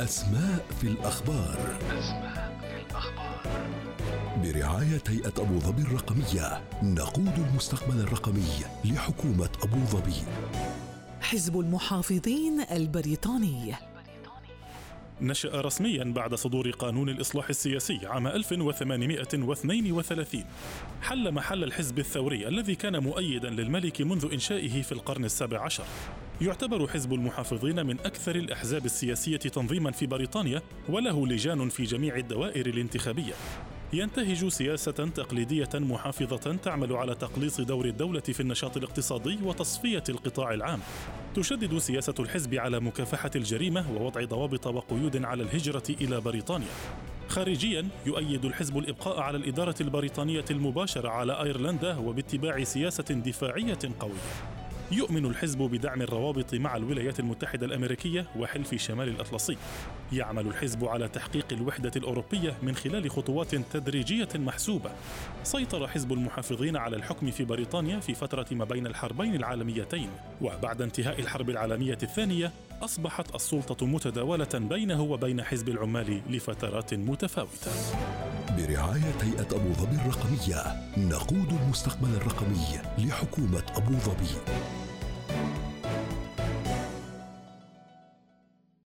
أسماء في الأخبار. أسماء في الأخبار برعاية هيئة أبو ظبي الرقمية نقود المستقبل الرقمي لحكومة أبو ظبي. حزب المحافظين البريطاني. نشأ رسميا بعد صدور قانون الإصلاح السياسي عام 1832 حل محل الحزب الثوري الذي كان مؤيدا للملك منذ إنشائه في القرن السابع عشر. يعتبر حزب المحافظين من أكثر الأحزاب السياسية تنظيما في بريطانيا وله لجان في جميع الدوائر الانتخابية. ينتهج سياسة تقليدية محافظة تعمل على تقليص دور الدولة في النشاط الاقتصادي وتصفية القطاع العام. تشدد سياسة الحزب على مكافحة الجريمة ووضع ضوابط وقيود على الهجرة إلى بريطانيا. خارجيا يؤيد الحزب الإبقاء على الإدارة البريطانية المباشرة على أيرلندا وباتباع سياسة دفاعية قوية يؤمن الحزب بدعم الروابط مع الولايات المتحدة الأمريكية وحلف شمال الأطلسي. يعمل الحزب على تحقيق الوحدة الأوروبية من خلال خطوات تدريجية محسوبة. سيطر حزب المحافظين على الحكم في بريطانيا في فترة ما بين الحربين العالميتين، وبعد انتهاء الحرب العالمية الثانية أصبحت السلطة متداولة بينه وبين حزب العمال لفترات متفاوتة. برعاية هيئة أبو ظبي الرقمية نقود المستقبل الرقمي لحكومة أبو ظبي.